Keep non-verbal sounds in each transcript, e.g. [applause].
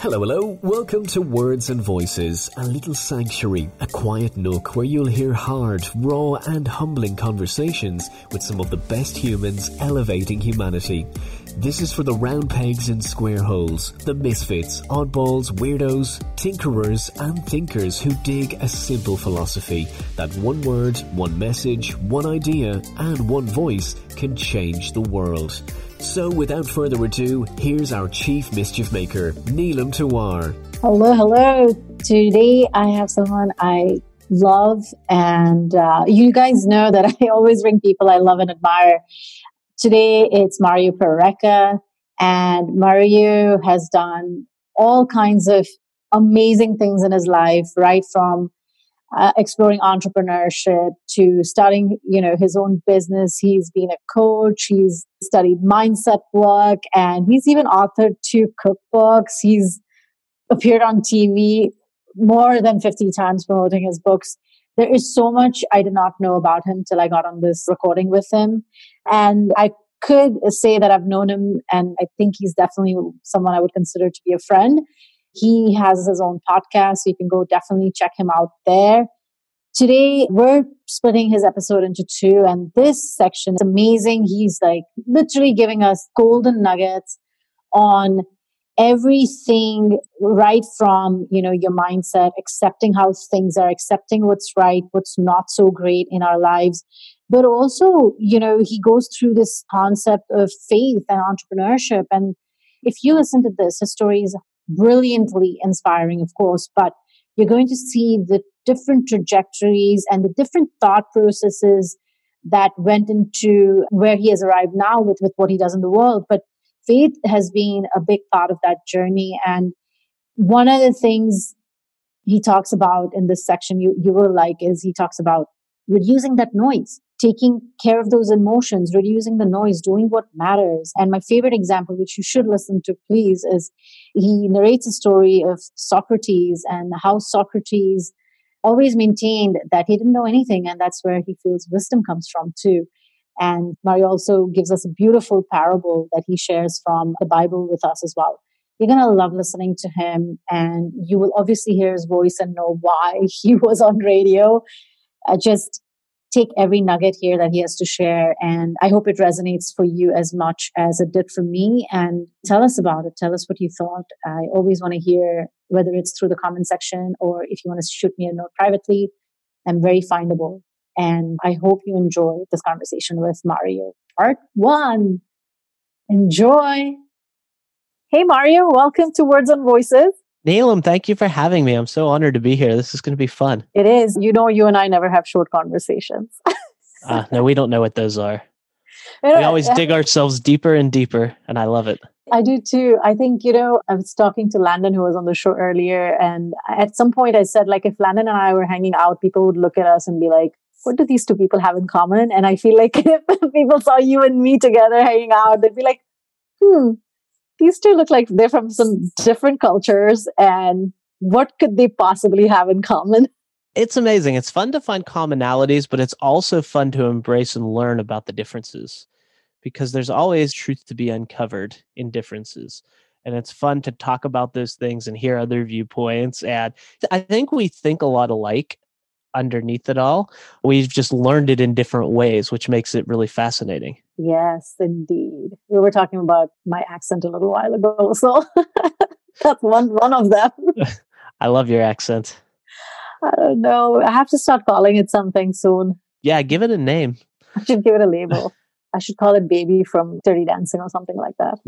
Hello, hello. Welcome to Words and Voices, a little sanctuary, a quiet nook where you'll hear hard, raw, and humbling conversations with some of the best humans elevating humanity. This is for the round pegs in square holes, the misfits, oddballs, weirdos, tinkerers, and thinkers who dig a simple philosophy that one word, one message, one idea, and one voice can change the world. So, without further ado, here's our chief mischief maker, Neelam Tawar. Hello, hello. Today I have someone I love, and uh, you guys know that [laughs] I always bring people I love and admire. Today it's Mario Pereira, and Mario has done all kinds of amazing things in his life, right from uh, exploring entrepreneurship to starting you know his own business. He's been a coach. He's studied mindset work and he's even authored two cookbooks. He's appeared on tv more than 50 times promoting his books there is so much i did not know about him till i got on this recording with him and i could say that i've known him and i think he's definitely someone i would consider to be a friend he has his own podcast, so you can go definitely check him out there. Today, we're splitting his episode into two, and this section is amazing. He's like literally giving us golden nuggets on everything right from you know your mindset accepting how things are accepting what's right what's not so great in our lives but also you know he goes through this concept of faith and entrepreneurship and if you listen to this his story is brilliantly inspiring, of course, but you're going to see the different trajectories and the different thought processes that went into where he has arrived now with, with what he does in the world. But faith has been a big part of that journey. And one of the things he talks about in this section you, you will like is he talks about reducing that noise taking care of those emotions, reducing the noise, doing what matters. And my favorite example, which you should listen to, please, is he narrates a story of Socrates and how Socrates always maintained that he didn't know anything. And that's where he feels wisdom comes from, too. And Mario also gives us a beautiful parable that he shares from the Bible with us as well. You're going to love listening to him, and you will obviously hear his voice and know why [laughs] he was on radio. Uh, just take every nugget here that he has to share. And I hope it resonates for you as much as it did for me. And tell us about it. Tell us what you thought. I always want to hear whether it's through the comment section or if you want to shoot me a note privately. I'm very findable. And I hope you enjoy this conversation with Mario. Part one. Enjoy. Hey, Mario, welcome to Words and Voices. Neelam, thank you for having me. I'm so honored to be here. This is going to be fun. It is. You know, you and I never have short conversations. uh, no, we don't know what those are. [laughs] We always dig ourselves deeper and deeper, and I love it. I do too. I think, you know, I was talking to Landon, who was on the show earlier, and at some point I said, like, if Landon and I were hanging out, people would look at us and be like, what do these two people have in common? And I feel like [laughs] if people saw you and me together hanging out, they'd be like, hmm, these two look like they're from some different cultures and what could they possibly have in common? [laughs] It's amazing. It's fun to find commonalities, but it's also fun to embrace and learn about the differences because there's always truth to be uncovered in differences. And it's fun to talk about those things and hear other viewpoints. And I think we think a lot alike underneath it all. We've just learned it in different ways, which makes it really fascinating. Yes, indeed. We were talking about my accent a little while ago, [laughs] so [laughs] that's one one of them. [laughs] I love your accent. I don't know. I have to start calling it something soon. Yeah, give it a name. I should give it a label. I should call it Baby from Dirty Dancing or something like that.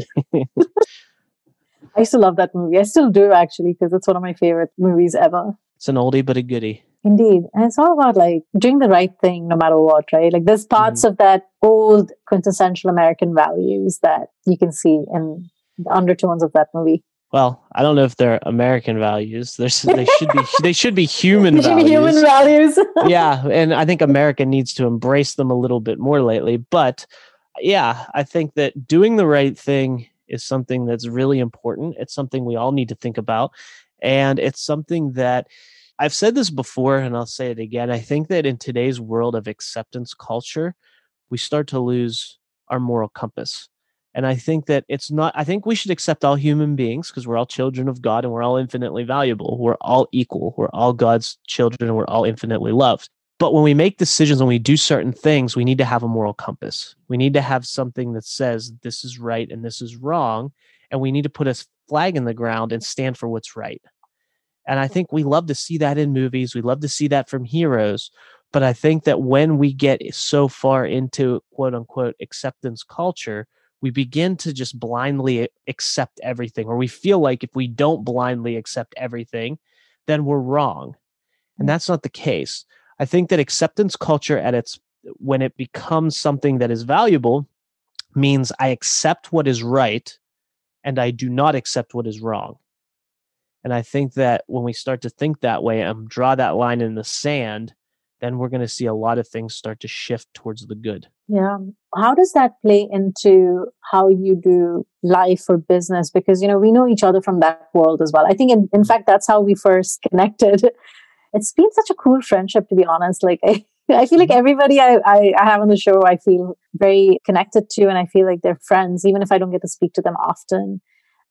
I used to love that movie. I still do actually because it's one of my favorite movies ever. It's an oldie but a goodie. Indeed. And it's all about like doing the right thing no matter what, right? Like there's parts mm-hmm. of that old quintessential American values that you can see in the undertones of that movie. Well, I don't know if they're American values. There's, they should be [laughs] they should be human should values. Be human values. [laughs] yeah, [laughs] and I think America needs to embrace them a little bit more lately. But yeah, I think that doing the right thing is something that's really important. It's something we all need to think about, and it's something that I've said this before and I'll say it again. I think that in today's world of acceptance culture, we start to lose our moral compass. And I think that it's not, I think we should accept all human beings because we're all children of God and we're all infinitely valuable. We're all equal. We're all God's children and we're all infinitely loved. But when we make decisions, when we do certain things, we need to have a moral compass. We need to have something that says this is right and this is wrong. And we need to put a flag in the ground and stand for what's right. And I think we love to see that in movies. We love to see that from heroes. But I think that when we get so far into quote unquote acceptance culture, we begin to just blindly accept everything, or we feel like if we don't blindly accept everything, then we're wrong. And mm. that's not the case. I think that acceptance culture at its when it becomes something that is valuable means I accept what is right and I do not accept what is wrong. And I think that when we start to think that way and draw that line in the sand, then we're going to see a lot of things start to shift towards the good. Yeah. How does that play into how you do life or business? Because, you know, we know each other from that world as well. I think, in, in fact, that's how we first [laughs] connected. It's been such a cool friendship, to be honest. Like, [laughs] I, I feel like mm-hmm. everybody I, I, I have on the show, I feel very connected to, and I feel like they're friends, even if I don't get to speak to them often.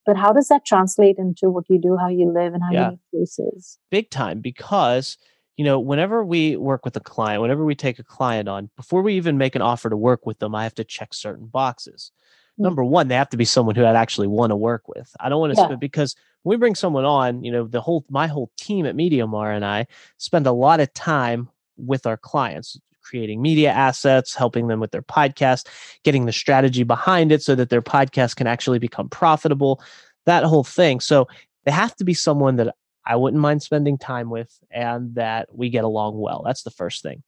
But how does that translate into what you do, how you live, and how yeah. you make choices? Big time, because you know, whenever we work with a client, whenever we take a client on, before we even make an offer to work with them, I have to check certain boxes. Mm-hmm. Number one, they have to be someone who I'd actually want to work with. I don't want to yeah. because when we bring someone on, you know, the whole my whole team at MediaMar and I spend a lot of time with our clients creating media assets, helping them with their podcast, getting the strategy behind it so that their podcast can actually become profitable, that whole thing. So they have to be someone that I wouldn't mind spending time with and that we get along well. That's the first thing.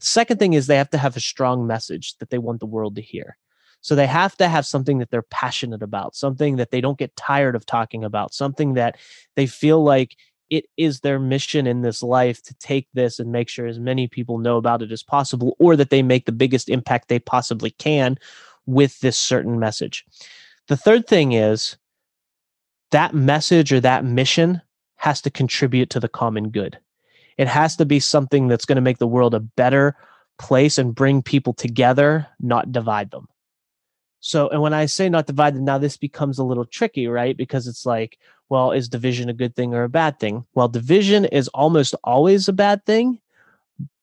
Second thing is they have to have a strong message that they want the world to hear. So they have to have something that they're passionate about, something that they don't get tired of talking about, something that they feel like it is their mission in this life to take this and make sure as many people know about it as possible, or that they make the biggest impact they possibly can with this certain message. The third thing is that message or that mission has to contribute to the common good. It has to be something that's going to make the world a better place and bring people together, not divide them. So, and when I say not divided, now this becomes a little tricky, right? Because it's like, well, is division a good thing or a bad thing? Well, division is almost always a bad thing,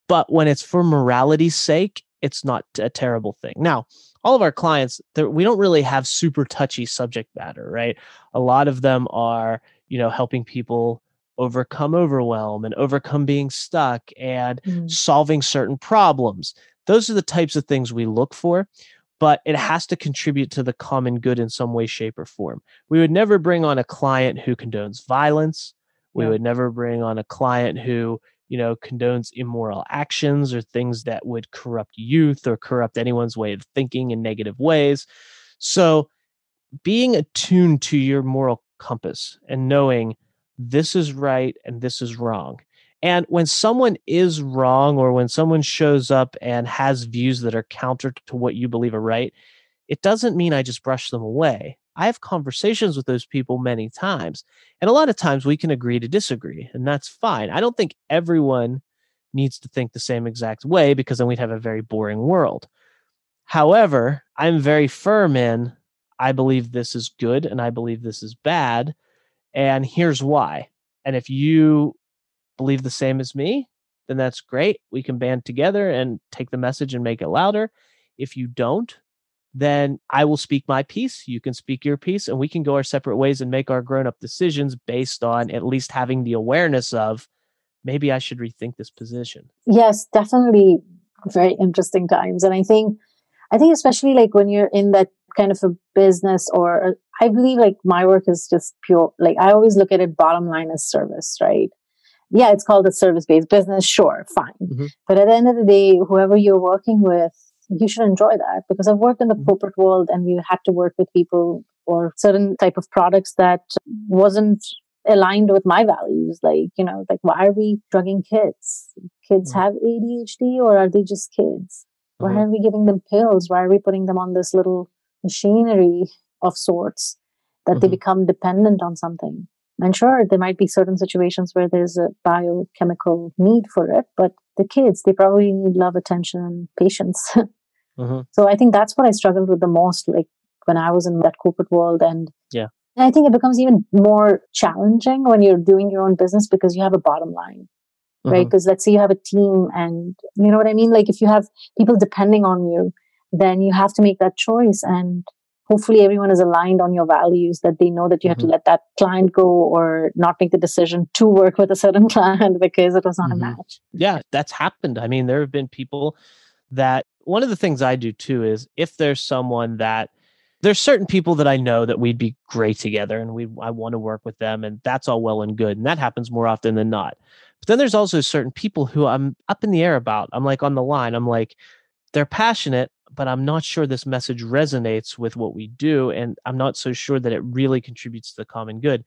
but when it's for morality's sake, it's not a terrible thing. Now, all of our clients, we don't really have super touchy subject matter, right? A lot of them are, you know, helping people overcome overwhelm and overcome being stuck and mm-hmm. solving certain problems. Those are the types of things we look for, but it has to contribute to the common good in some way, shape, or form. We would never bring on a client who condones violence. We yeah. would never bring on a client who, you know, condones immoral actions or things that would corrupt youth or corrupt anyone's way of thinking in negative ways. So, being attuned to your moral compass and knowing this is right and this is wrong. And when someone is wrong or when someone shows up and has views that are counter to what you believe are right, it doesn't mean I just brush them away. I have conversations with those people many times. And a lot of times we can agree to disagree, and that's fine. I don't think everyone needs to think the same exact way because then we'd have a very boring world. However, I'm very firm in I believe this is good and I believe this is bad. And here's why. And if you believe the same as me, then that's great. We can band together and take the message and make it louder. If you don't, then I will speak my piece. You can speak your piece, and we can go our separate ways and make our grown up decisions based on at least having the awareness of maybe I should rethink this position. Yes, definitely very interesting times. And I think, I think especially like when you're in that kind of a business or uh, I believe like my work is just pure, like I always look at it bottom line as service, right? Yeah, it's called a service based business. Sure, fine. Mm-hmm. But at the end of the day, whoever you're working with, you should enjoy that because I've worked in the mm-hmm. corporate world and we had to work with people or certain type of products that wasn't aligned with my values. Like, you know, like why are we drugging kids? Kids mm-hmm. have ADHD or are they just kids? Why mm-hmm. aren't we giving them pills? Why are we putting them on this little machinery of sorts that mm-hmm. they become dependent on something. And sure, there might be certain situations where there's a biochemical need for it, but the kids, they probably need love, attention, and patience. [laughs] mm-hmm. So I think that's what I struggled with the most. Like when I was in that corporate world. And yeah. And I think it becomes even more challenging when you're doing your own business because you have a bottom line, mm-hmm. right? Because let's say you have a team and you know what I mean? Like if you have people depending on you, then you have to make that choice. And hopefully everyone is aligned on your values that they know that you have mm-hmm. to let that client go or not make the decision to work with a certain [laughs] client because it was not mm-hmm. a match. Yeah, that's happened. I mean, there have been people that one of the things I do too is if there's someone that there's certain people that I know that we'd be great together and we I want to work with them and that's all well and good and that happens more often than not. But then there's also certain people who I'm up in the air about. I'm like on the line. I'm like they're passionate, but I'm not sure this message resonates with what we do and I'm not so sure that it really contributes to the common good.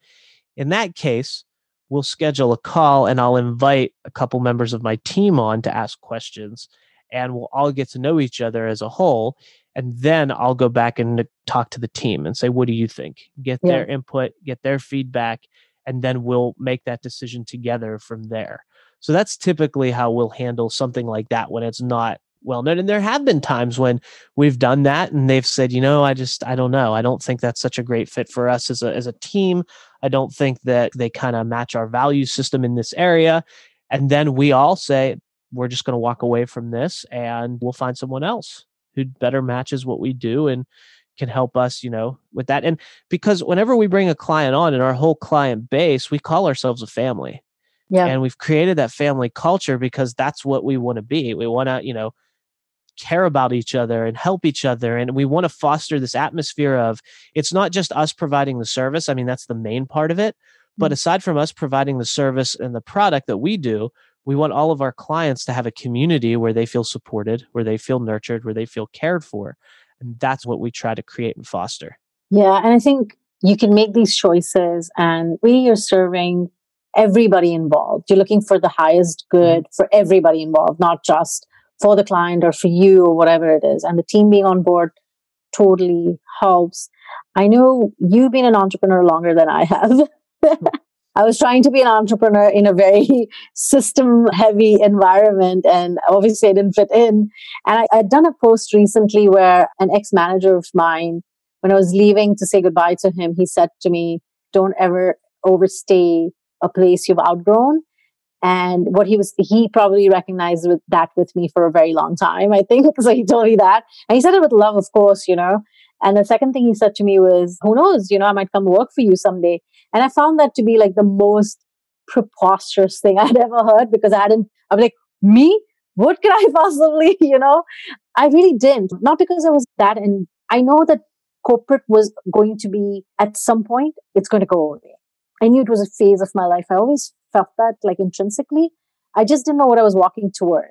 In that case, we'll schedule a call and I'll invite a couple members of my team on to ask questions and we'll all get to know each other as a whole and then I'll go back and uh, talk to the team and say, what do you think? Get yeah. their input, get their feedback, and then we'll make that decision together from there. So that's typically how we'll handle something like that when it's not well known. And there have been times when we've done that and they've said, you know, I just, I don't know. I don't think that's such a great fit for us as a, as a team. I don't think that they kind of match our value system in this area. And then we all say, we're just going to walk away from this and we'll find someone else who better matches what we do and can help us, you know, with that. And because whenever we bring a client on in our whole client base, we call ourselves a family. Yeah. And we've created that family culture because that's what we want to be. We want to, you know, care about each other and help each other. And we want to foster this atmosphere of it's not just us providing the service. I mean, that's the main part of it. But mm-hmm. aside from us providing the service and the product that we do, we want all of our clients to have a community where they feel supported, where they feel nurtured, where they feel cared for. And that's what we try to create and foster. Yeah. And I think you can make these choices and we are serving everybody involved. You're looking for the highest good mm-hmm. for everybody involved, not just for the client or for you or whatever it is. And the team being on board totally helps. I know you've been an entrepreneur longer than I have. Mm-hmm. [laughs] I was trying to be an entrepreneur in a very [laughs] system heavy environment and obviously I didn't fit in. And I, had done a post recently where an ex manager of mine, when I was leaving to say goodbye to him, he said to me, don't ever overstay a place you've outgrown. And what he was, he probably recognized with that with me for a very long time, I think. [laughs] So he told me that. And he said it with love, of course, you know. And the second thing he said to me was, who knows, you know, I might come work for you someday. And I found that to be like the most preposterous thing [laughs] I'd ever heard because I hadn't, I was like, me? What could I [laughs] possibly, you know? I really didn't. Not because I was that. And I know that corporate was going to be, at some point, it's going to go away. I knew it was a phase of my life. I always felt that like intrinsically. I just didn't know what I was walking toward.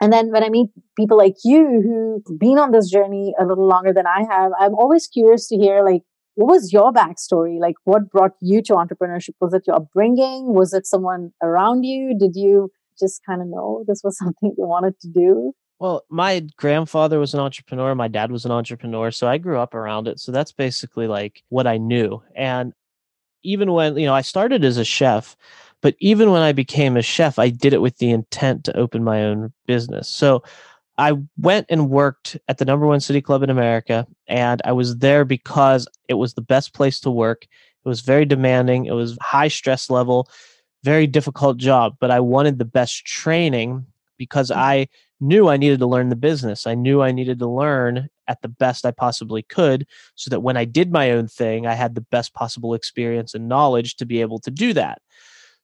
And then when I meet people like you who've been on this journey a little longer than I have, I'm always curious to hear like, what was your backstory? Like, what brought you to entrepreneurship? Was it your upbringing? Was it someone around you? Did you just kind of know this was [laughs] something you wanted to do? Well, my grandfather was an entrepreneur. My dad was an entrepreneur. So I grew up around it. So that's basically like what I knew. And even when, you know, I started as a chef, but even when I became a chef, I did it with the intent to open my own business. So I went and worked at the number one city club in America, and I was there because it was the best place to work. It was very demanding, it was high stress level, very difficult job, but I wanted the best training because mm. I knew I needed to learn the business. I knew I needed to learn at the best I possibly could so that when I did my own thing, I had the best possible experience and knowledge to be able to do that.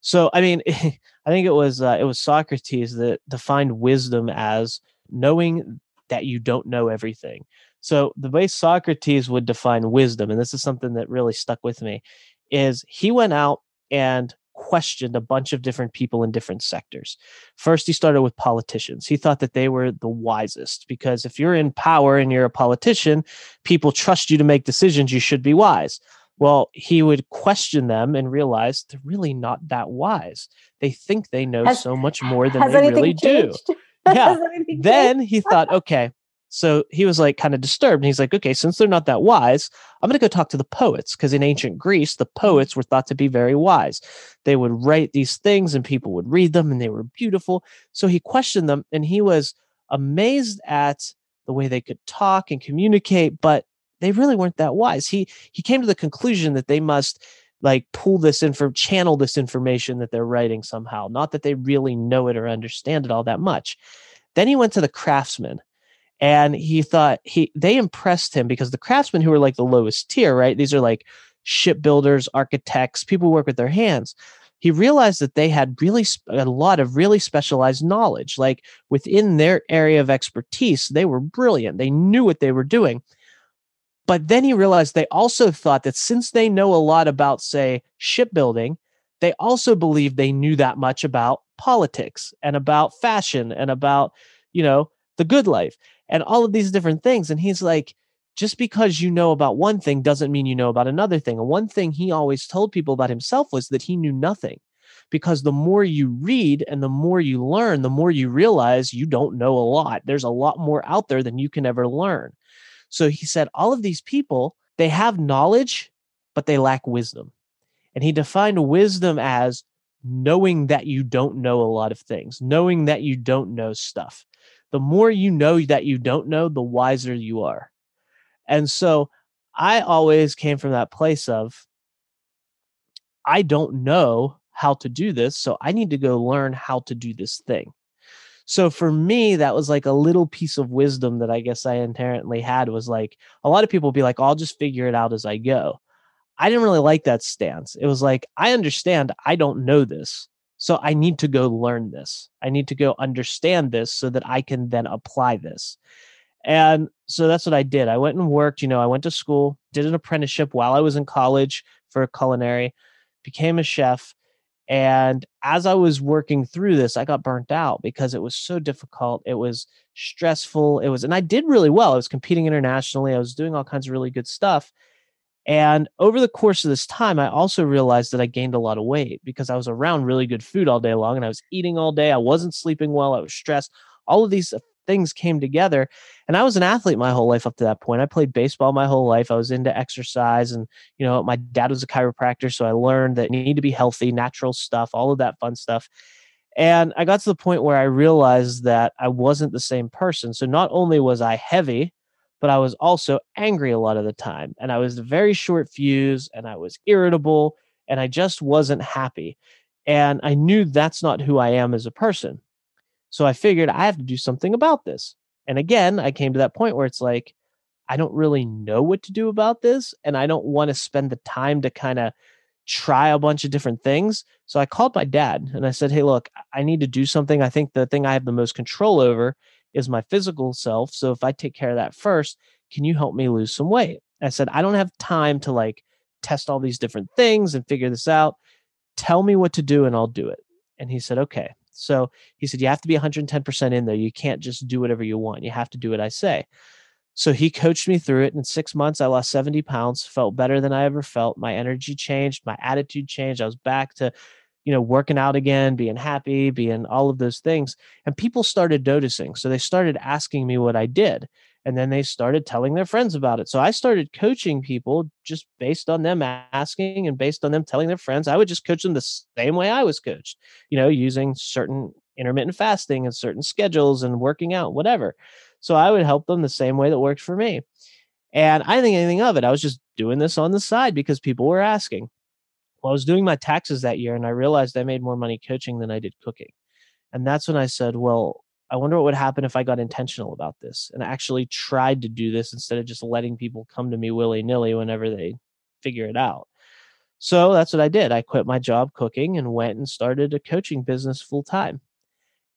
So, I mean, [laughs] I think it was uh, it was Socrates that defined wisdom as knowing that you don't know everything. So, the way Socrates would define wisdom, and this is something that really stuck with me, is he went out and questioned a bunch of different people in different sectors. First, he started with politicians. He thought that they were the wisest because if you're in power and you're a politician, people trust you to make decisions, you should be wise. Well, he would question them and realize they're really not that wise. They think they know has, so much more than they really changed? [laughs] do. Yeah. then he thought, okay. So he was like kind of disturbed. And he's like, okay, since they're not that wise, I'm going to go talk to the poets. Because in ancient Greece, the mm-hmm. poets were thought to be very wise. They would write these things and people would read them and they were beautiful. So he questioned them and he was amazed at the way they could talk and communicate, but they really weren't that wise. He he came to the conclusion that they must like pull this in for channel this information that they're writing somehow, not that they really know it or understand it all that much. Then he went to the craftsmen and he thought he they impressed him because the craftsmen who are like the lowest tier, right? These are like shipbuilders, architects, people who work with their hands. He realized that they had really a lot of really specialized knowledge. Like within their area of expertise, they were brilliant. They knew what they were doing. But then he realized they also thought that since they know a lot about, say, shipbuilding, they also believed they knew that much about politics and about fashion and about, you know, the good life and all of these different things. And he's like, just because you know about one thing doesn't mean you know about another thing. And one thing he always told people about himself was that he knew nothing. Because the more you read and the more you learn, the more you realize you don't know a lot. There's a lot more out there than you can ever learn. So he said, all of these people, they have knowledge, but they lack wisdom. And he defined wisdom as knowing that you don't know a lot of things, knowing that you don't know stuff. The more you know that you don't know, the wiser you are. And so I always came from that place of, I don't know how to do this. So I need to go learn how to do this thing. So for me, that was like a little piece of wisdom that I guess I inherently had was like a lot of people be like, I'll just figure it out as I go. I didn't really like that stance. It was like, I understand I don't know this. So I need to go learn this. I need to go understand this so that I can then apply this. And so that's what I did. I went and worked, you know, I went to school, did an apprenticeship while I was in college for culinary, became a chef, and as I was working through this, I got burnt out because it was so difficult. It was stressful. It was, and I did really well. I was competing internationally. I was doing all kinds of really good stuff. And over the course of this time, I also realized that I gained a lot of weight because I was around really good food all day long and I was eating all day. I wasn't sleeping well. I was stressed. All of these uh, things came together. And I was an athlete my whole life up to that point. I played baseball my whole life. I was into exercise and, you know, my dad was a chiropractor. So I learned that you need to be healthy, natural stuff, all of that fun stuff. And I got to the point where I realized that I wasn't the same person. So not only was I heavy, but I was also angry a lot of the time. And I was very short fuse and I was irritable and I just wasn't happy. And I knew that's not who I am as a person. So I figured I have to do something about this. And again, I came to that point where it's like, I don't really know what to do about this. And I don't want to spend the time to kind of try a bunch of different things. So I called my dad and I said, Hey, look, I need to do something. I think the thing I have the most control over is my physical self. So if I take care of that first, can you help me lose some weight? I said, I don't have time to like test all these different things and figure this out. Tell me what to do and I'll do it. And he said, Okay. So he said, You have to be 110% in there. You can't just do whatever you want. You have to do what I say. So he coached me through it. In six months, I lost 70 pounds, felt better than I ever felt. My energy changed, my attitude changed. I was back to, you know, working out again, being happy, being all of those things. And people started noticing. So they started asking me what I did and then they started telling their friends about it so i started coaching people just based on them asking and based on them telling their friends i would just coach them the same way i was coached you know using certain intermittent fasting and certain schedules and working out whatever so i would help them the same way that worked for me and i didn't think anything of it i was just doing this on the side because people were asking well i was doing my taxes that year and i realized i made more money coaching than i did cooking and that's when i said well I wonder what would happen if I got intentional about this and actually tried to do this instead of just letting people come to me willy nilly whenever they figure it out. So that's what I did. I quit my job cooking and went and started a coaching business full time.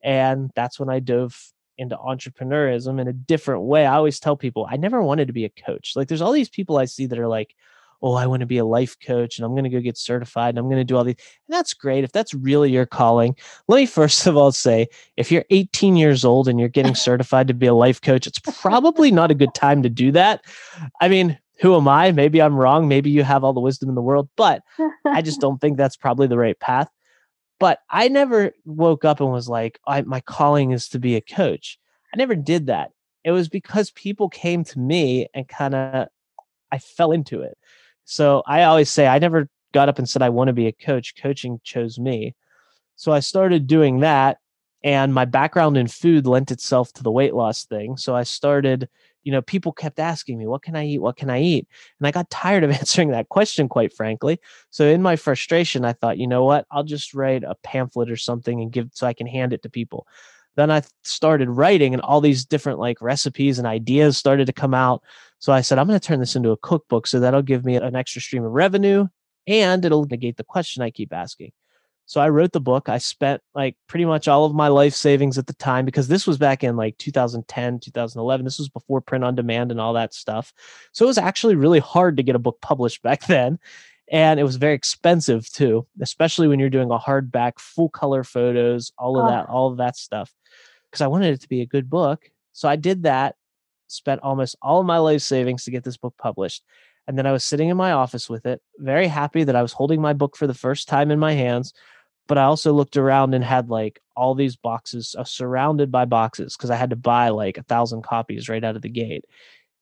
And that's when I dove into entrepreneurism in a different way. I always tell people I never wanted to be a coach. Like there's all these people I see that are like, oh, I want to be a life coach and I'm going to go get certified and I'm going to do all these. And that's great. If that's really your calling, let me first of all say if you're 18 years old and you're getting [laughs] certified to be a life coach, it's probably not a good time to do that. I mean, who am I? Maybe I'm wrong. Maybe you have all the wisdom in the world, but I just [laughs] don't think that's probably the right path. But I never woke up and was like, my calling is to be a coach. I never did that. It was because people came to me and kind of I fell into it. So I always say I never got up and said I want to be a coach. Coaching chose me. So I started doing that and my background in food lent itself to the weight loss thing. So I started you know, people kept asking me, what can I eat? What can I eat? And I got tired of [laughs] answering that question, quite frankly. So in my frustration, I thought, you know what? I'll just write a pamphlet or something and give so I can hand it to people. Then I started writing and all these different like recipes and ideas started to come out. So I said, I'm going to turn this into a cookbook. So that'll give me an extra stream of revenue and it'll negate the question I keep asking. So I wrote the book. I spent like pretty much all of my life savings at the time because this was back in like 2010, 2011. This was before print on demand and all that stuff. So it was actually really hard to get a book published [laughs] back then. And it was very expensive too, especially when you're doing a hardback, full color photos, all of oh. that, all of that stuff. Because I wanted it to be a good book. So I did that, spent almost all of my life savings to get this book published. And then I was sitting in my office with it, very happy that I was holding my book for the first time in my hands, but I also looked around and had like all these boxes uh, surrounded by boxes because I had to buy like a thousand copies right out of the gate.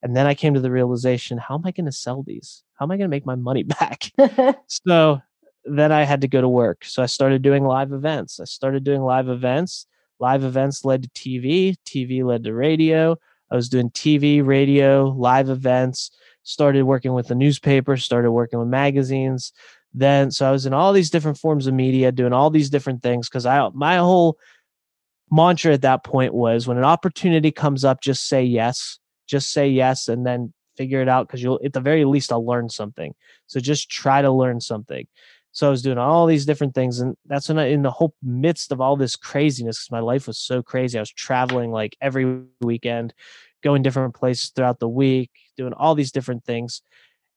And then I came to the realization, how am I going to sell these? How am I going to make my money [laughs] back? [laughs] so then I had to go to work. So I started doing live events. I started doing live events. Live events led to TV. TV led to radio. I was doing TV, radio, live events. Started working with the newspaper. Started working with magazines then so i was in all these different forms of media doing all these different things because i my whole mantra at that point was when an opportunity comes up just say yes just say yes and then figure it out because you'll at the very least i'll learn something so just try to learn something so i was doing all these different things and that's when i in the whole midst of all this craziness because my life was so crazy i was traveling like every weekend going different places throughout the week doing all these different things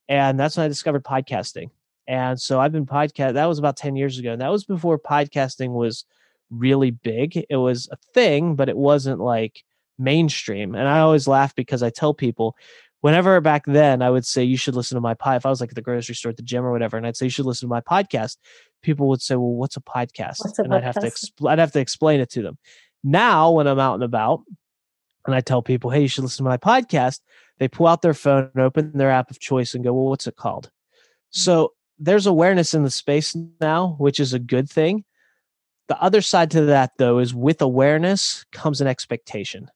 and that's when i discovered podcasting and so I've been podcast. That was about 10 years ago. And that was before podcasting was really big. It was a thing, but it wasn't like mainstream. And I always laugh because I tell people whenever back then I would say you should listen to my pod. If I was like at the grocery store, at the gym, or whatever, and I'd say you should listen to my podcast, people would say, "Well, what's a podcast?" What's a and podcast? I'd have to expl- I'd have to explain it to them. Now, when I'm out and about, and I tell people, "Hey, you should listen to my podcast," they pull out their phone, open their app of choice, and go, "Well, what's it called?" Hmm. So there's awareness in the space now, which is a good thing. The other side to that, though, is with awareness comes an expectation.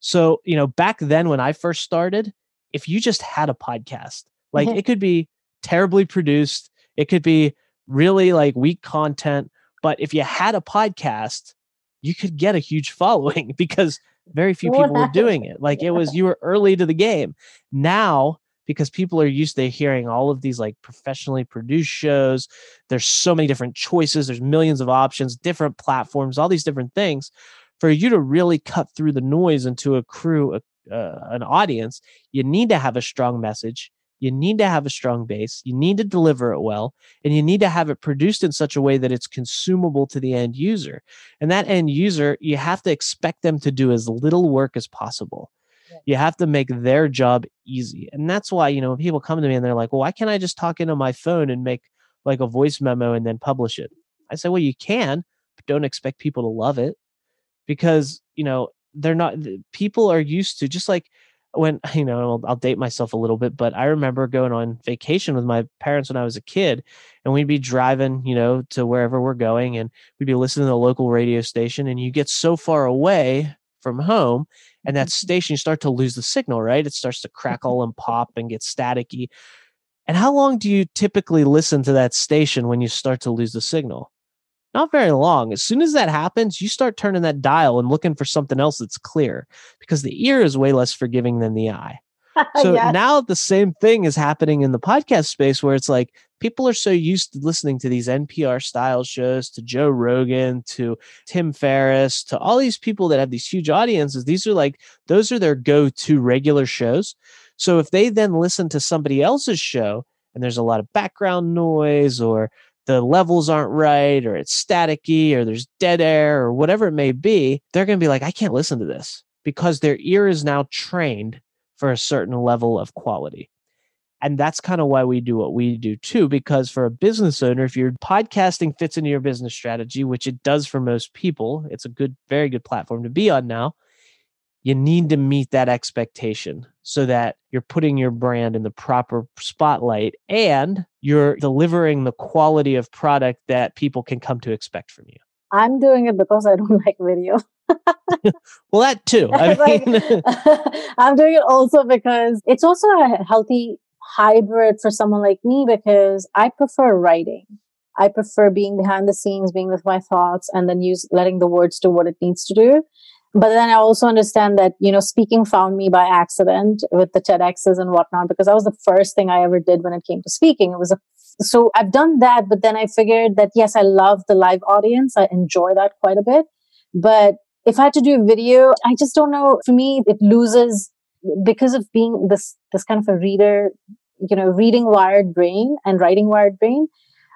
So, you know, back then when I first started, if you just had a podcast, like mm-hmm. it could be terribly produced, it could be really like weak content, but if you had a podcast, you could get a huge [laughs] following [laughs] because very few people were doing it. Like it was, you were early to the game. Now, because people are used to hearing all of these like professionally produced shows. There's so many different choices, there's millions of options, different platforms, all these different things. For you to really cut through the noise into a crew, a, uh, an audience, you need to have a strong message. You need to have a strong base. You need to deliver it well, and you need to have it produced in such a way that it's consumable to the end user. And that end user, you have to expect them to do as little work as possible you have to make their job easy. And that's why, you know, people come to me and they're like, well, why can't I just talk into my phone and make like a voice memo and then publish it? I say, well, you can, but don't expect people to love it because, you know, they're not, people are used to just like, when [laughs] you know I'll, I'll, date myself a little bit but i remember going on vacation with my parents when i was a kid and we'd be driving you know to wherever we're going and we'd be listening to the local radio station and you get so far away from home and that mm-hmm. station you start to lose the signal right? It starts to crackle and pop and get staticky. And how long do you typically listen to that station when you start to lose the signal not very long as soon as that happens you start turning that dial and looking for something else that's clear because the ear is way less forgiving than the eye [laughs] so yes. now the same thing is happening in the podcast space where it's like people are so used to listening to these NPR style shows, to Joe Rogan, to Tim Ferriss, to all these people that have these huge audiences. These are like, those are their go to regular shows. So if they then listen to somebody else's show and there's a lot of background noise or the levels aren't right or it's staticky or there's dead air or whatever it may be, they're going to be like, I can't listen to this because their ear is now trained for a certain level of quality. And that's kind of why we do what we do too, because for a business owner, if your podcasting fits into your business strategy, which it does for most people, it's a good, very good platform to be on now. You need to meet that expectation so that you're putting your brand in the proper spotlight and you're delivering the quality of product that people can come to expect from you. I'm doing it because I don't [laughs] like video. [laughs] well, that too. [laughs] I like, mean, I'm doing it also because it's also a healthy hybrid for someone like me because I prefer writing. I prefer being behind the scenes, being with my thoughts, and then use letting the words do what it needs to do. But then I also understand that, you know, speaking found me by accident with the TEDx's and whatnot, because that was the first thing I ever did when it came to speaking. It was a, so I've done that, but then I figured that yes, I love the live audience. I enjoy that quite a bit. But if I had to do a video, I just don't know. For me, it loses because of being this, this kind of a reader, you know, reading wired brain and writing wired brain.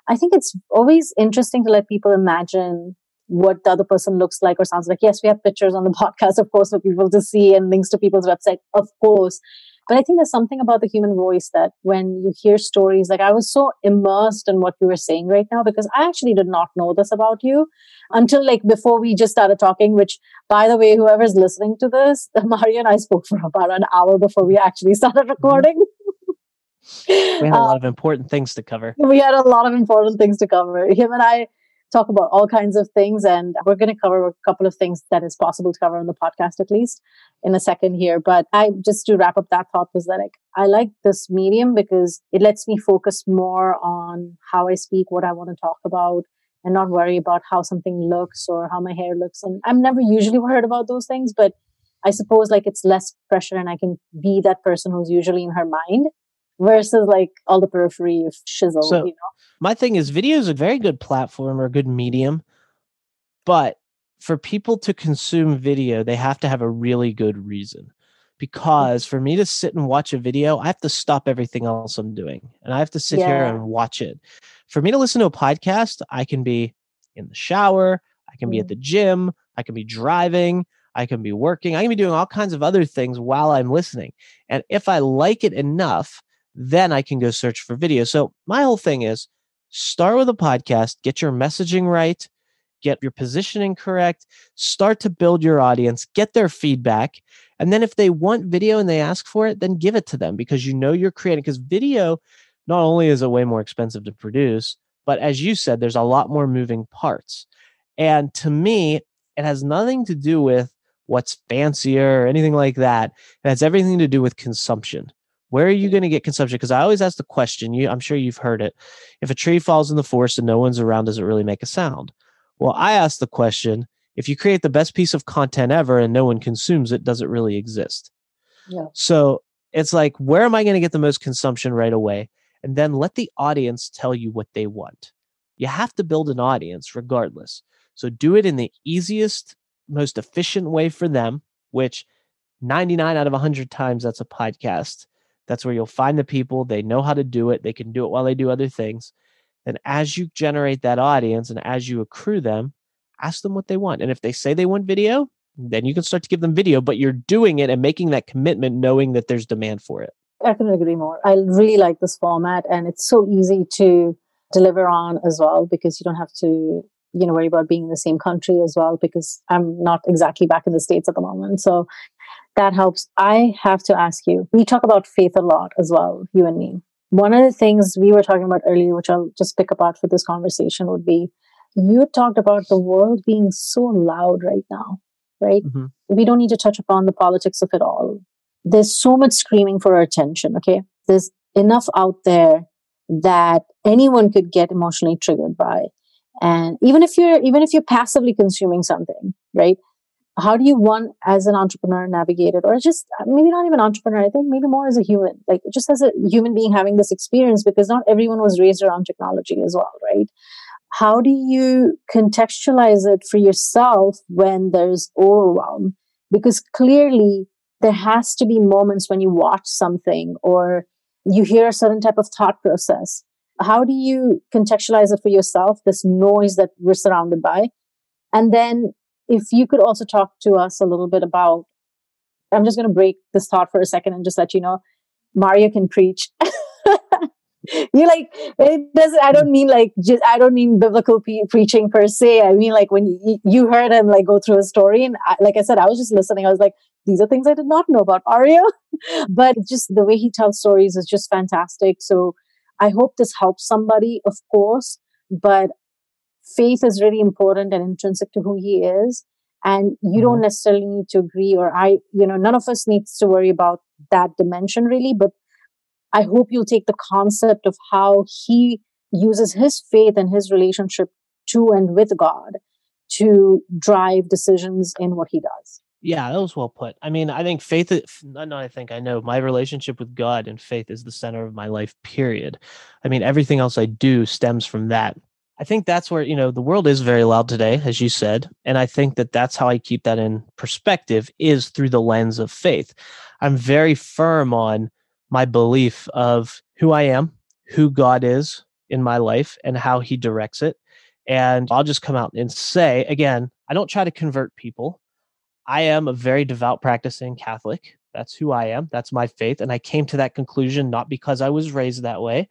I think it's always interesting to let people imagine what the other person looks like or sounds like. Yes, we have pictures on the [laughs] podcast, of course, for people to see and links to people's website, of course. But I think there's something about the human voice that when you hear stories, like I was so immersed in what you were saying right now because I actually did not know this about you until like before we just started talking, which by the way, whoever's listening to this, [laughs] Mario and I spoke for about an hour before we actually started recording. we had a lot [laughs] uh, of important things to cover. We had a lot of important things to cover. Him and I talk about all kinds of things. And we're going to cover a couple of things that is possible to cover on the podcast, at least in a second here. But I just to wrap up that thought was that like, I like this medium because it lets me focus more on how I speak, what I want to talk about, and not worry about how something looks or how my hair looks. And I'm never usually [laughs] worried about those things, but I suppose like it's less pressure and I can be that person who's usually in her mind versus like all the periphery of shizzle, so, you know? My thing is video is a very good platform or a good medium, but for people to consume video, they have to have a really good reason. Because for me to sit and watch a video, I have to stop everything else I'm doing and I have to sit yeah. here and watch it. For me to listen to a podcast, I can be in the shower, I can be at mm. the gym, I can be driving, I can be working, I can be doing all kinds of other things while I'm listening. And if I like it enough, then I can go search for video. So my whole thing is start with a podcast, get your messaging right, get your positioning correct, start to build your audience, get their feedback. And then if they want video and they ask for it, then give it to them because you know you're creating. Because video, not only is it way more expensive to produce, but as you said, there's a lot more moving parts. And to me, it has nothing to do with what's fancier or anything like that. It has everything to do with consumption. Where are you going to get consumption? Because I always ask the question. You, I'm sure you've heard it. If a tree falls in the forest and no one's around, does it really make a sound? Well, I ask the question: If you create the best piece of content ever and no one consumes it, does it really exist? Yeah. So it's like, where am I going to get the most consumption right away? And then let the audience tell you what they want. You have to build an audience regardless. So do it in the easiest, most efficient way for them, which 99 out of 100 times that's a podcast. That's where you'll find the people. They know how to do it. They can do it while they do other things. Then, as you generate that audience and as you accrue them, ask them what they want. And if they say they want video, then you can start to give them video, but you're doing it and making that commitment knowing that there's demand for it. I couldn't agree more. I really like this format and it's so easy to deliver on as well because you don't have to, you know, worry about being in the same country as well because I'm not exactly back in the States at the moment. So that helps. I have to ask you, we talk about faith a lot as well, you and me. One of the things we were talking about earlier, which I'll just pick apart for this conversation, would be you talked about the world being so loud right now, right? Mm-hmm. We don't need to touch upon the politics of it all. There's so much screaming for our attention, okay? There's enough out there that anyone could get emotionally triggered by. And even if you're even if you're passively consuming something, right? how do you one as an entrepreneur navigate it? Or just uh, maybe not even entrepreneur i think maybe more as a human. Like just as a human being having this experience because not everyone was raised around technology as well right? How do you contextualize it for yourself when there's overwhelm? Because clearly there has to be moments when you watch something or you hear a certain type of thought process how do you contextualize it for yourself this noise that we're surrounded by? And then if you could also talk to us a little bit about i'm just going to break this thought for a second and just let you know mario can preach. [laughs] You like it doesn't i don't mean like just i don't mean biblical pe- preaching per se. I mean like when you, you heard him like go through a story and I, like i said i was just listening. I was like these are things i did not know about mario. [laughs] But just the way he tells stories is just fantastic. So i hope this helps somebody of course but faith is really important and intrinsic to who he is. and you don't mm-hmm. necessarily need to agree or i you know none of us needs to worry about that dimension really but i hope you'll take the concept of how he uses his faith and his relationship to and with god to drive decisions in what he does yeah, that was well put. I mean, I think faith, no, I think I know my relationship with God and faith is the center of my life, period. I mean, everything else I do stems from that. I think that's where, you know, the world is very loud today, as you said. And I think that that's how I keep that in perspective is through the lens of faith. I'm very firm on my belief of who I am, who God is in my life, and how he directs it. And I'll just come out and say, again, I don't try to convert people. I am a very devout practicing Catholic. That's who I am. That's my faith. And I came to that conclusion not because I was raised that way.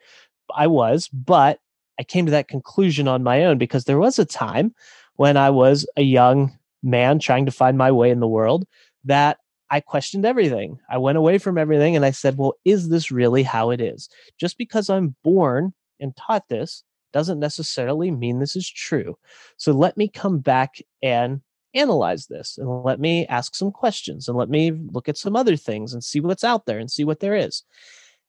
I was, but I came to that conclusion on my own because there was a time when I was a young man trying to find my way in the world that I questioned everything. I went away from everything and I said, well, is this really how it is? Just because I'm born and taught this doesn't necessarily mean this is true. So let me come back and analyze this and let me ask some questions and let me look at some other things and see what's out there and see what there is.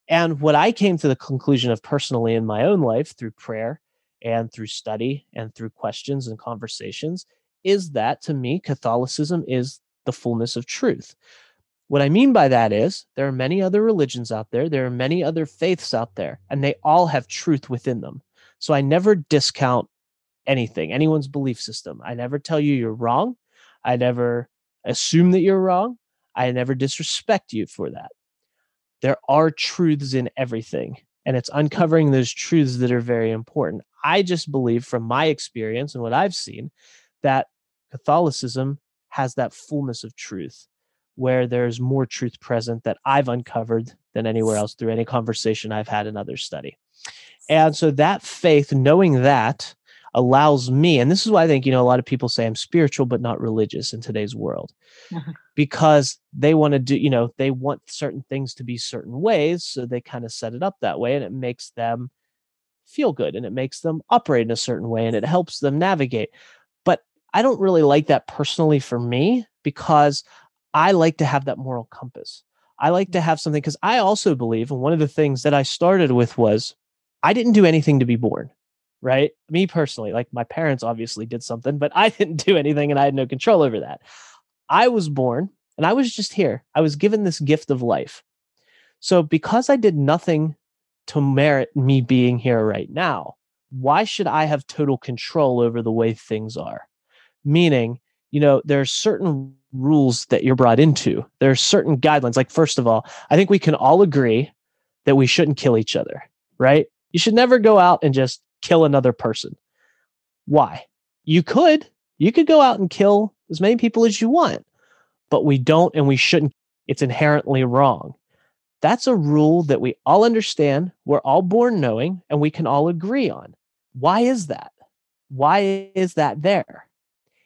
And what I came to the conclusion of personally in my own life through prayer and through study and through questions and conversations is that to me, Catholicism is the fullness of truth. What I mean by that is there are many other religions out there, there are many other faiths out there, and they all have truth within them. So I never discount anything, anyone's belief system. I never tell you you're wrong. I never assume that you're wrong. I never disrespect you for that. There are truths in everything, and it's uncovering those truths that are very important. I just believe from my experience and what I've seen that Catholicism has that fullness of truth where there's more truth present that I've uncovered than anywhere else through any conversation I've had in other study. And so that faith, knowing that, allows me, and this is why I think, you know, a lot of people say I'm spiritual but not religious in today's world uh-huh. [laughs] because they want to do, you know, they want certain things to be certain ways. So they kind of set it up that way and it makes them feel good and it makes them operate in a certain way and it helps them navigate. But I don't really like that personally for me because I like to have that moral compass. I like to have something because I also believe, and one of the things that I started with was I didn't do anything to be born right? Me personally, like my parents obviously did something, but I [laughs] didn't do anything and I had no control over that. I was born and I was just here. I was given this gift of life. So because I did nothing to merit me being here right now, why should I have total control over the way things are? Meaning, you know, there are certain rules that you're brought into. There are certain guidelines. Like, first of all, I think we can all agree that we shouldn't kill each other, right? You should never go out and just kill another person. Why? You could. You could go out and kill as many people as you want, but we don't and we shouldn't. It's inherently wrong. That's a rule that we all understand, we're all born knowing, and we can all agree on. Why is that? Why is that there?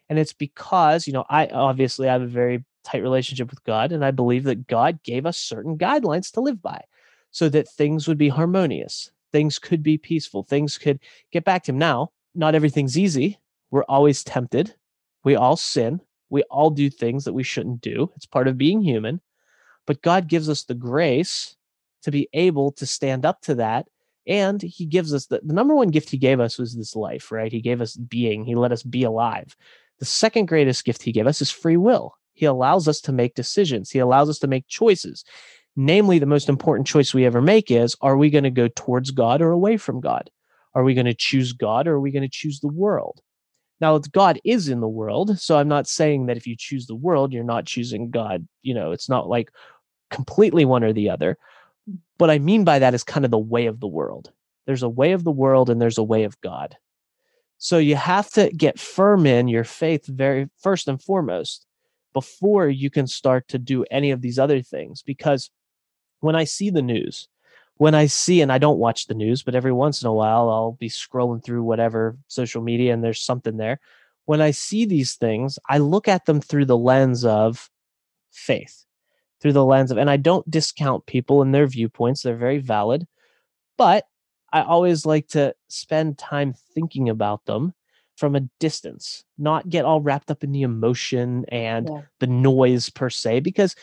And it's because, you know, I obviously I have a very tight relationship with God, and I believe that God gave us certain guidelines to live by so that things would be harmonious, things could be peaceful. Things could get back to him. Now, not everything's easy. We're always tempted. We all sin. We all do things that we shouldn't do. It's part of being human. But God gives us the grace to be able to stand up to that. And He gives us the, the number one gift He gave us was this life, right? He gave us being, He let us be alive. The second greatest gift He gave us is free will. He allows us to make decisions, He allows us to make choices. Namely, the most important choice we ever make is are we going to go towards God or away from God? Are we going to choose God or are we going to choose the world? Now, God is in the world. So I'm not saying that if you choose the world, you're not choosing God. You know, it's not like completely one or the other. What I mean by that is kind of the way of the world. There's a way of the world and there's a way of God. So you have to get firm in your faith very first and foremost before you can start to do any of these other things because when I see the news, when I see, and I don't watch the news, but every once in a while I'll be scrolling through whatever social media and there's something there. When I see these things, I look at them through the lens of faith, through the lens of, and I don't discount people and their viewpoints, they're very valid, but I always like to spend time thinking about them from a distance, not get all wrapped up in the emotion and Yeah. the noise per se, because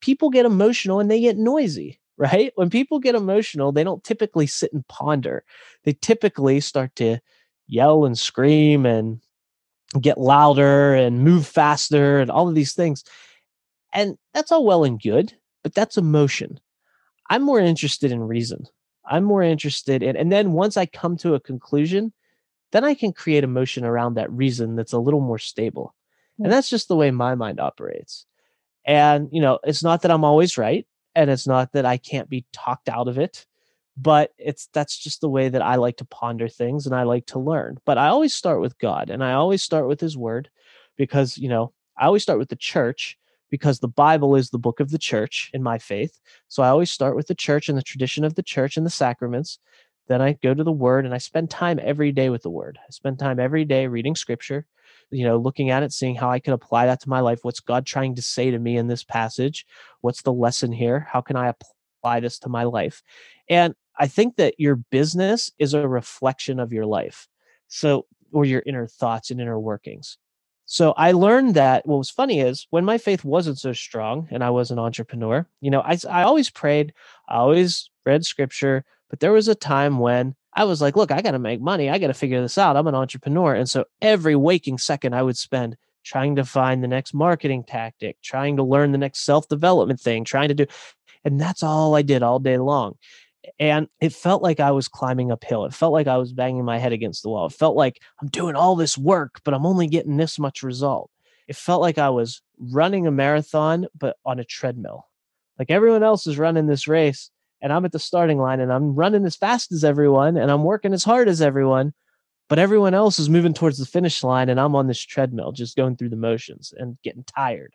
people get emotional and they get noisy, [laughs] right? When people get emotional, they don't typically sit and ponder. They typically start to yell and scream and get louder and move faster and all of these things. And that's all well and good, but that's emotion. I'm more interested in reason. I'm more interested in, and then once I come to a conclusion, then I can create emotion around that reason that's a little more stable. And hmm. that's just the way my mind operates. And, you know, it's not that I'm always right, and it's not that I can't be talked out of it, but it's that's just the way that I like to ponder things and I like to learn. But I always start with God and I always start with his word because, you know, I always start with the church because the Bible is the book of the church in my faith. So I always start with the church and the tradition of the church and the sacraments. Then I go to the word and I spend time every day with the word. I spend time every day reading scripture, you know, looking at it, seeing how I can apply that to my life. What's God trying to say to me in this passage? What's the lesson here? How can I apply this to my life? And I think that your business is a reflection of your life. So, or your inner thoughts and inner workings. So I learned that what was funny is when my faith wasn't so strong and I was an entrepreneur, you know, I, I always prayed, I always read scripture, but there was a time when I was like, look, I got to make money. I got to figure this out. I'm an entrepreneur. And so every waking second I would spend trying to find the next marketing tactic, trying to learn the next self development thing, trying to do. And that's all I did all day long. And it felt like I was climbing uphill. It felt like I was banging my head against the wall. It felt like I'm doing all this work, but I'm only getting this much result. It felt like I was running a marathon, but on a treadmill. Like everyone else is running this race, and I'm at the starting line and I'm running as fast as everyone and I'm working as hard as everyone, but everyone else is moving towards the finish line and I'm on this treadmill just going through the motions and getting tired.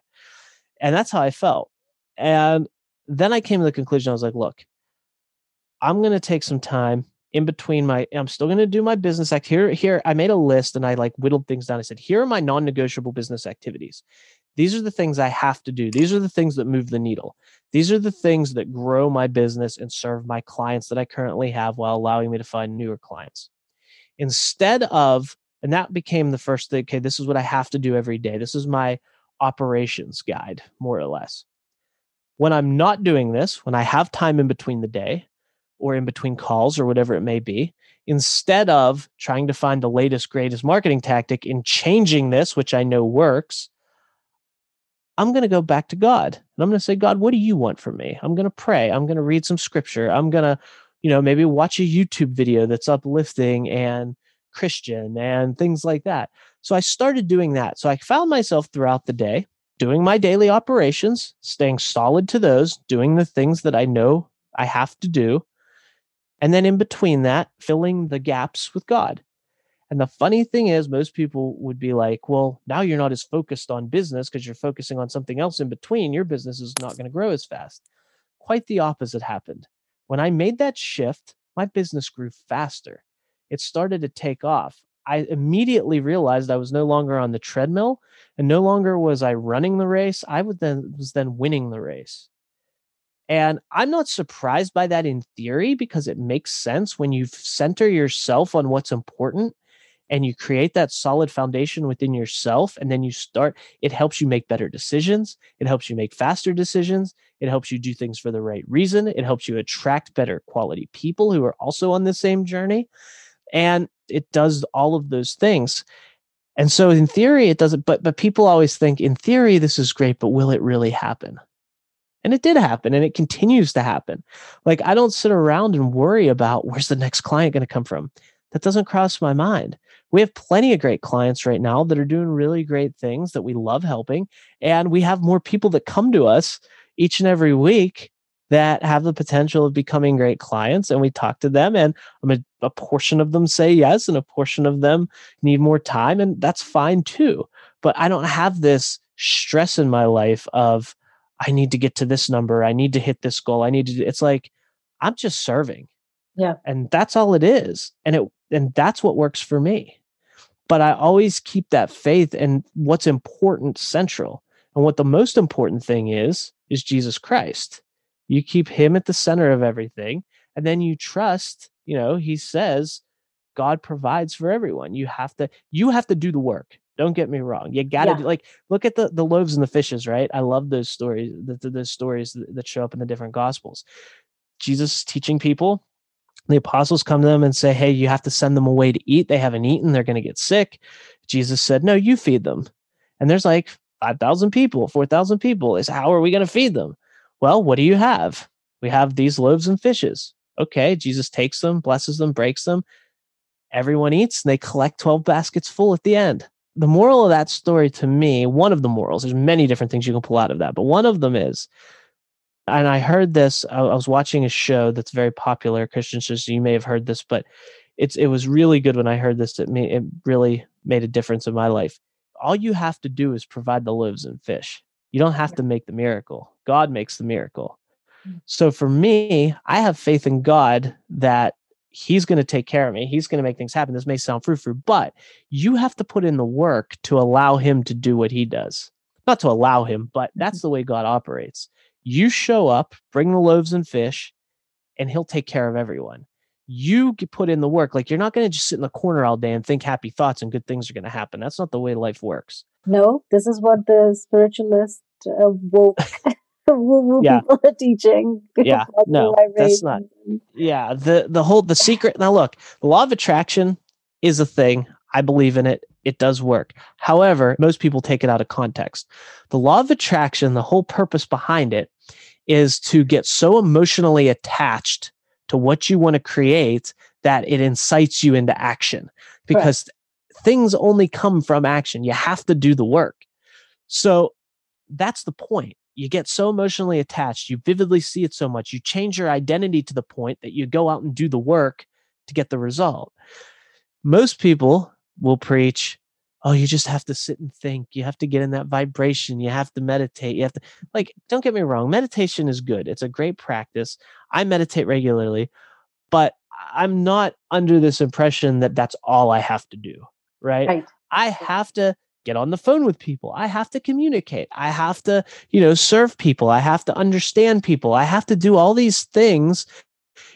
And that's how I felt. And then I came to the conclusion I was like, look, I'm going to take some time in between my I'm still going to do my business act here here I made a list and I like whittled things down. I said, here are my non-negotiable business activities. These are the things I have to do. These are the things that move the needle. These are the things that grow my business and serve my clients that I currently have while allowing me to find newer clients. Instead of, and that became the first thing, okay, this is what I have to do every day. This is my operations guide, more or less. When I'm not doing this, when I have time in between the day or in between calls or whatever it may be, instead of trying to find the latest, greatest marketing tactic in changing this, which I know works, I'm going to go back to God and I'm going to say, God, what do you want from me? I'm going to pray. I'm going to read some scripture. I'm going to, you know, maybe watch a YouTube video that's uplifting and Christian and things like that. So I started doing that. So I found myself throughout the day doing my daily operations, staying solid to those, doing the things that I know I have to do. And then in between that, filling the gaps with God. And the funny thing is, most people would be like, well, now you're not as focused on business because you're focusing on something else in between. Your business is not going to grow as fast. Quite the opposite happened. When I made that shift, my business grew faster. It started to take off. I immediately realized I was no longer on the treadmill and no longer was I running the race. I was then was then winning the race. And I'm not surprised by that in theory because it makes sense when you center yourself on what's important and you create that solid foundation within yourself and then you start it helps you make better decisions it helps you make faster decisions it helps you do things for the right reason it helps you attract better quality people who are also on the same journey and it does all of those things. And so in theory it doesn't but but people always think in theory this is great but will it really happen? And it did happen and it continues to happen. Like i don't sit around and worry about where's the next client going to come from? That doesn't cross my mind. We have plenty of great clients right now that are doing really great things that we love helping. And we have more people that come to us each and every week that have the potential of becoming great clients. And we talk to them, and a, a portion of them say yes, and a portion of them need more time. And that's fine too. But I don't have this stress in my life of, I need to get to this number. I need to hit this goal. I need to, it's like, I'm just serving. Yeah. And that's all it is. And it and that's what works for me. But I always keep that faith and what's important central. And what the most important thing is is Jesus Christ. You keep him at the center of everything and then you trust, you know, he says God provides for everyone. You have to you have to do the work. Don't get me wrong. You got to Yeah. like look at the the loaves and the fishes, right? I love those stories, the, the, the stories that, that show up in the different gospels. Jesus teaching people. The apostles come to them and say, "Hey, you have to send them away to eat. They haven't eaten. They're going to get sick." Jesus said, "No, you feed them." And there's like 5,000 people, 4,000 people. Is how are we going to feed them? Well, what do you have? We have these loaves and fishes. Okay, Jesus takes them, blesses them, breaks them. Everyone eats and they collect 12 baskets full at the end. The moral of that story to me, one of the morals, there's many different things you can pull out of that, but one of them is, and I heard this, I, was watching a show that's very popular, Christian show, so you may have heard this, but it's it was really good when I heard this. It, made, it really made a difference in my life. All you have to do is provide the loaves and fish. You don't have to make the miracle. God makes the miracle. Mm. So for me, I have faith in God that He's going to take care of me. He's going to make things happen. This may sound frou frou, but you have to put in the work to allow Him to do what He does. Not to allow Him, but that's the way God operates. You show up, bring the loaves and fish, and He'll take care of everyone. You put in the work. Like you're not going to just sit in the corner all day and think happy thoughts and good things are going to happen. That's not the way life works. No, this is what the spiritualist uh, woke [laughs] [laughs] woo-woo Yeah. people are teaching. [laughs] Yeah, no, that's not- yeah the the whole the secret now look the law of attraction is a thing i believe in it it does work however most people take it out of context the law of attraction the whole purpose behind it is to get so emotionally attached to what you want to create that it incites you into action because things only come from action you have to do the work so that's the point. You get so emotionally attached, you vividly see it so much, you change your identity to the point that you go out and do the work to get the result. Most people will preach, oh, you just have to sit and think. You have to get in that vibration. You have to meditate. You have to, like, don't get me wrong, meditation is good. It's a great practice. I meditate regularly, but I'm not under this impression that that's all I have to do, right? Right. I have to get on the phone with people. I have to communicate. I have to, you know, serve people. I have to understand people. I have to do all these things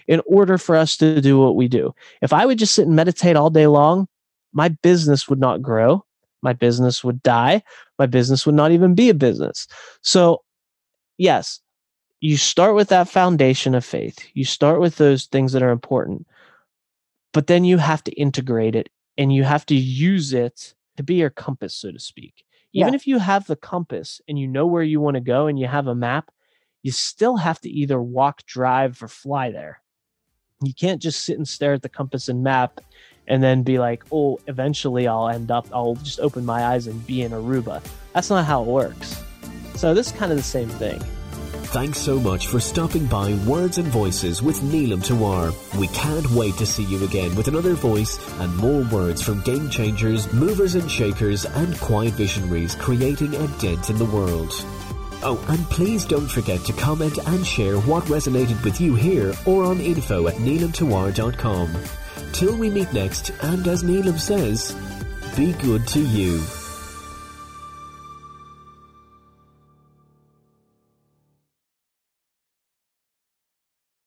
in order for us to do what we do. If I would just sit and meditate all day long, my business would not grow. My business would die. My business would not even be a business. So, yes, you start with that foundation of faith. You start with those things that are important, but then you have to integrate it and you have to use it to be your compass, so to speak. Even Yeah. if you have the compass and you know where you want to go and you have a map, you still have to either walk, drive, or fly there. You can't just sit and stare at the compass and map and then be like, oh, eventually I'll end up, I'll just open my eyes and be in Aruba. That's not how it works. So this is kind of the same thing. Thanks so much for stopping by Words and Voices with Neelam Tawar. We can't wait to see you again with another voice and more words from game changers, movers and shakers, and quiet visionaries creating a dent in the world. Oh, and please don't forget to comment and share what resonated with you here or on info at neelamtawar.com. Till we meet next, and as Neelam says, be good to you.